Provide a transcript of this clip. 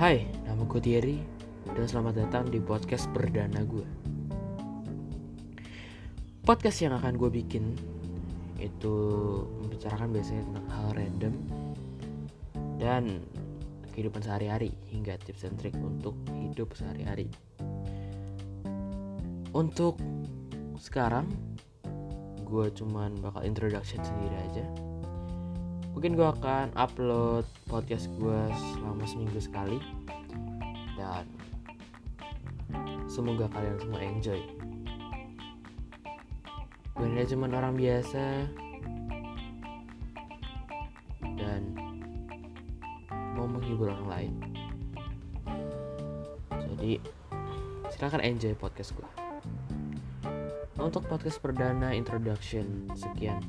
Hai, nama gue Thierry dan selamat datang di podcast perdana gue. Podcast yang akan gue bikin itu membicarakan biasanya tentang hal random dan kehidupan sehari-hari hingga tips and trik untuk hidup sehari-hari. Untuk sekarang gue cuman bakal introduction sendiri aja mungkin gue akan upload podcast gue selama seminggu sekali. Dan semoga kalian semua enjoy. Gue cuma orang biasa. Dan mau menghibur orang lain. Jadi silahkan enjoy podcast gue untuk podcast perdana introduction sekian